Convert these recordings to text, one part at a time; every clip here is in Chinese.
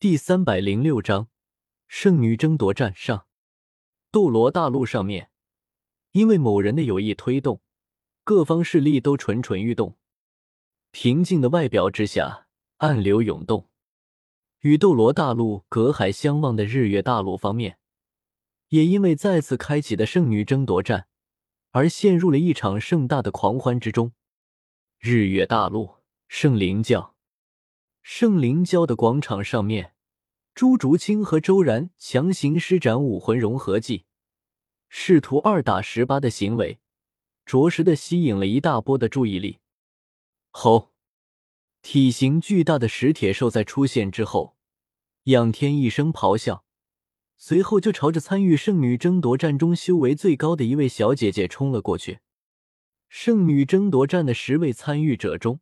第三百零六章圣女争夺战上。斗罗大陆上面，因为某人的有意推动，各方势力都蠢蠢欲动。平静的外表之下，暗流涌动。与斗罗大陆隔海相望的日月大陆方面，也因为再次开启的圣女争夺战，而陷入了一场盛大的狂欢之中。日月大陆圣灵教，圣灵教的广场上面。朱竹清和周然强行施展武魂融合技，试图二打十八的行为，着实的吸引了一大波的注意力。吼！体型巨大的石铁兽在出现之后，仰天一声咆哮，随后就朝着参与圣女争夺战中修为最高的一位小姐姐冲了过去。圣女争夺战的十位参与者中，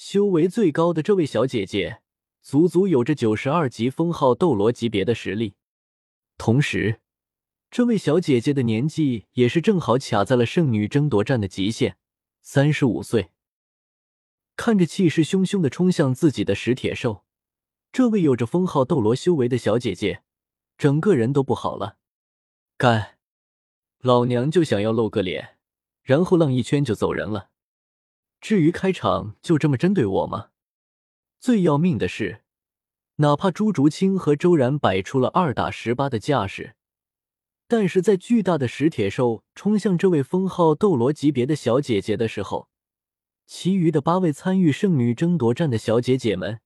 修为最高的这位小姐姐。足足有着九十二级封号斗罗级别的实力，同时，这位小姐姐的年纪也是正好卡在了圣女争夺战的极限，三十五岁。看着气势汹汹的冲向自己的石铁兽，这位有着封号斗罗修为的小姐姐，整个人都不好了。干，老娘就想要露个脸，然后浪一圈就走人了。至于开场就这么针对我吗？最要命的是，哪怕朱竹清和周然摆出了二打十八的架势，但是在巨大的石铁兽冲向这位封号斗罗级别的小姐姐的时候，其余的八位参与圣女争夺战的小姐姐们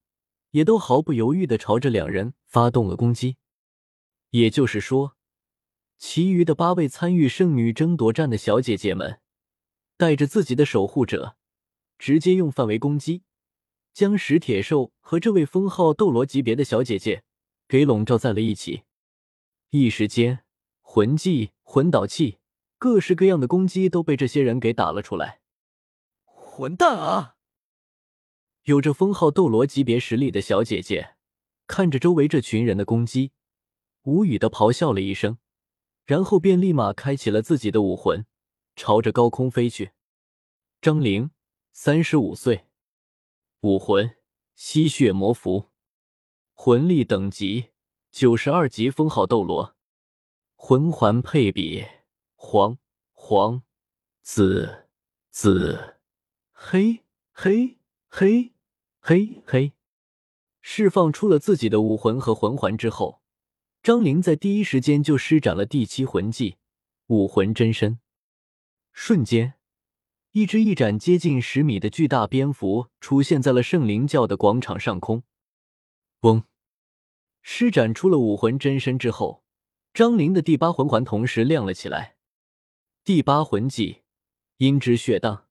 也都毫不犹豫的朝着两人发动了攻击。也就是说，其余的八位参与圣女争夺战的小姐姐们带着自己的守护者，直接用范围攻击。将石铁兽和这位封号斗罗级别的小姐姐给笼罩在了一起，一时间，魂技、魂导器，各式各样的攻击都被这些人给打了出来。混蛋啊！有着封号斗罗级别实力的小姐姐看着周围这群人的攻击，无语的咆哮了一声，然后便立马开启了自己的武魂，朝着高空飞去。张玲，三十五岁。武魂吸血魔符，魂力等级九十二级封号斗罗，魂环配比黄黄紫紫黑黑黑黑黑。释放出了自己的武魂和魂环之后，张灵在第一时间就施展了第七魂技武魂真身，瞬间。一只一展接近十米的巨大蝙蝠出现在了圣灵教的广场上空。嗡！施展出了武魂真身之后，张灵的第八魂环同时亮了起来。第八魂技阴之血荡，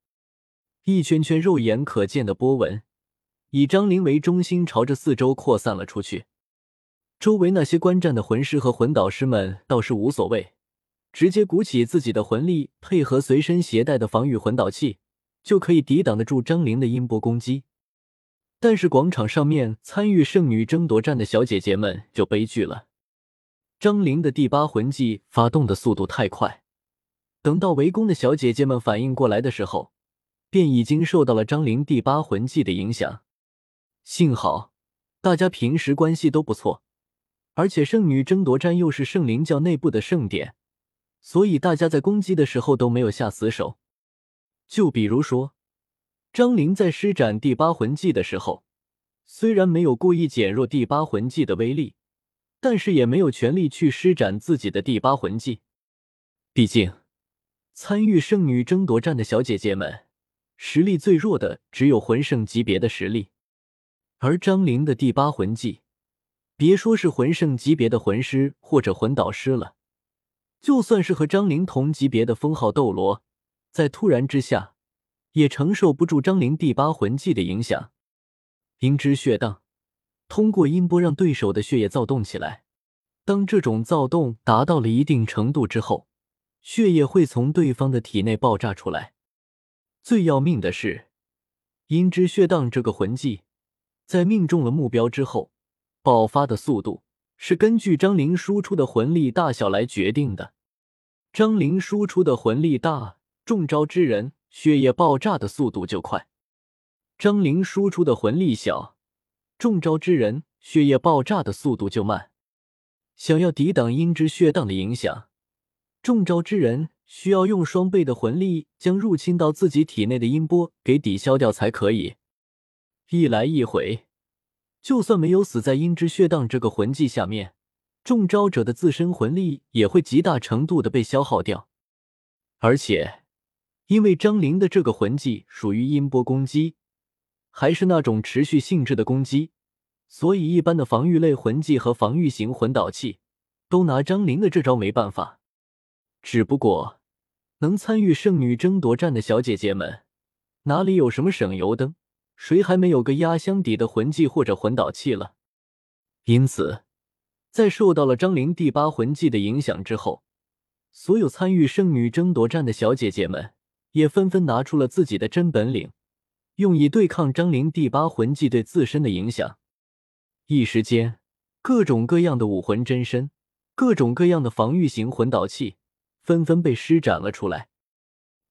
一圈圈肉眼可见的波纹以张灵为中心朝着四周扩散了出去。周围那些观战的魂师和魂导师们倒是无所谓。直接鼓起自己的魂力，配合随身携带的防御魂导器，就可以抵挡得住张灵的音波攻击。但是广场上面参与圣女争夺战的小姐姐们就悲剧了。张灵的第八魂技发动的速度太快，等到围攻的小姐姐们反应过来的时候，便已经受到了张灵第八魂技的影响。幸好大家平时关系都不错，而且圣女争夺战又是圣灵教内部的盛典。所以大家在攻击的时候都没有下死手。就比如说，张灵在施展第八魂技的时候，虽然没有故意减弱第八魂技的威力，但是也没有全力去施展自己的第八魂技。毕竟，参与圣女争夺战的小姐姐们，实力最弱的只有魂圣级别的实力，而张灵的第八魂技，别说是魂圣级别的魂师或者魂导师了。就算是和张灵同级别的封号斗罗，在突然之下，也承受不住张灵第八魂技的影响。阴之血荡，通过音波让对手的血液躁动起来。当这种躁动达到了一定程度之后，血液会从对方的体内爆炸出来。最要命的是，阴之血荡这个魂技，在命中了目标之后，爆发的速度。是根据张灵输出的魂力大小来决定的。张灵输出的魂力大，中招之人血液爆炸的速度就快；张灵输出的魂力小，中招之人血液爆炸的速度就慢。想要抵挡阴之血荡的影响，中招之人需要用双倍的魂力将入侵到自己体内的音波给抵消掉才可以。一来一回，就算没有死在阴之血荡这个魂技下面，中招者的自身魂力也会极大程度的被消耗掉。而且，因为张灵的这个魂技属于音波攻击，还是那种持续性质的攻击。所以，一般的防御类魂技和防御型魂导器都拿张灵的这招没办法。只不过，能参与圣女争夺战的小姐姐们，哪里有什么省油灯？谁还没有个压箱底的魂技或者魂导器了？因此，在受到了张灵第八魂技的影响之后，所有参与圣女争夺战的小姐姐们也纷纷拿出了自己的真本领，用以对抗张灵第八魂技对自身的影响。一时间，各种各样的武魂真身，各种各样的防御型魂导器，纷纷被施展了出来。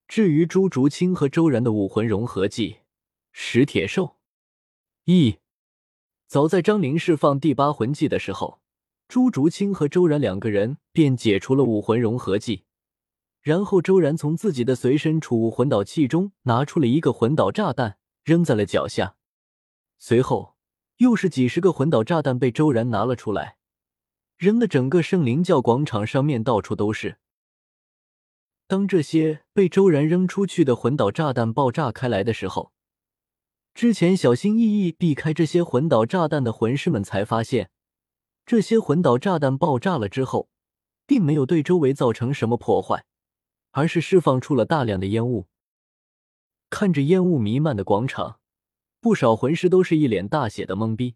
至于朱竹清和周然的武魂融合技——石铁兽，一早在张灵释放第八魂技的时候，朱竹清和周然两个人便解除了武魂融合技。然后，周然从自己的随身储物魂导器中拿出了一个魂导炸弹，扔在了脚下，随后。又是几十个魂导炸弹被周然拿了出来，扔的整个圣灵教广场上面到处都是。当这些被周然扔出去的魂导炸弹爆炸开来的时候，之前小心翼翼避开这些魂导炸弹的魂师们才发现，这些魂导炸弹爆炸了之后，并没有对周围造成什么破坏，而是释放出了大量的烟雾。看着烟雾弥漫的广场。不少魂师都是一脸大写的懵逼，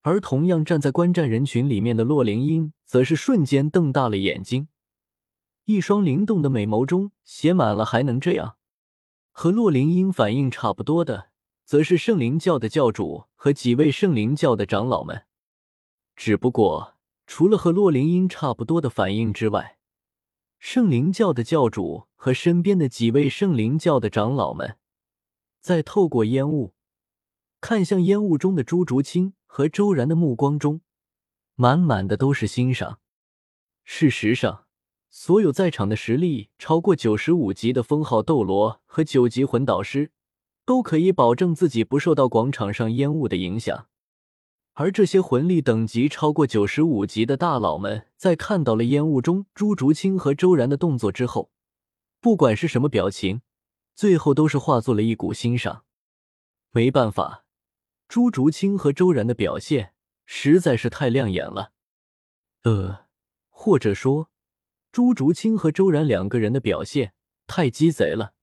而同样站在观战人群里面的洛灵英，则是瞬间瞪大了眼睛，一双灵动的美眸中写满了“还能这样”。和洛灵英反应差不多的，则是圣灵教的教主和几位圣灵教的长老们。只不过，除了和洛灵英差不多的反应之外，圣灵教的教主和身边的几位圣灵教的长老们，在透过烟雾。看向烟雾中的朱竹清和周然的目光中，满满的都是欣赏。事实上，所有在场的实力超过九十五级的封号斗罗和九级魂导师，都可以保证自己不受到广场上烟雾的影响。而这些魂力等级超过九十五级的大佬们，在看到了烟雾中朱竹清和周然的动作之后，不管是什么表情，最后都是化作了一股欣赏。没办法。朱竹清和周然的表现实在是太亮眼了，呃，或者说，朱竹清和周然两个人的表现太鸡贼了。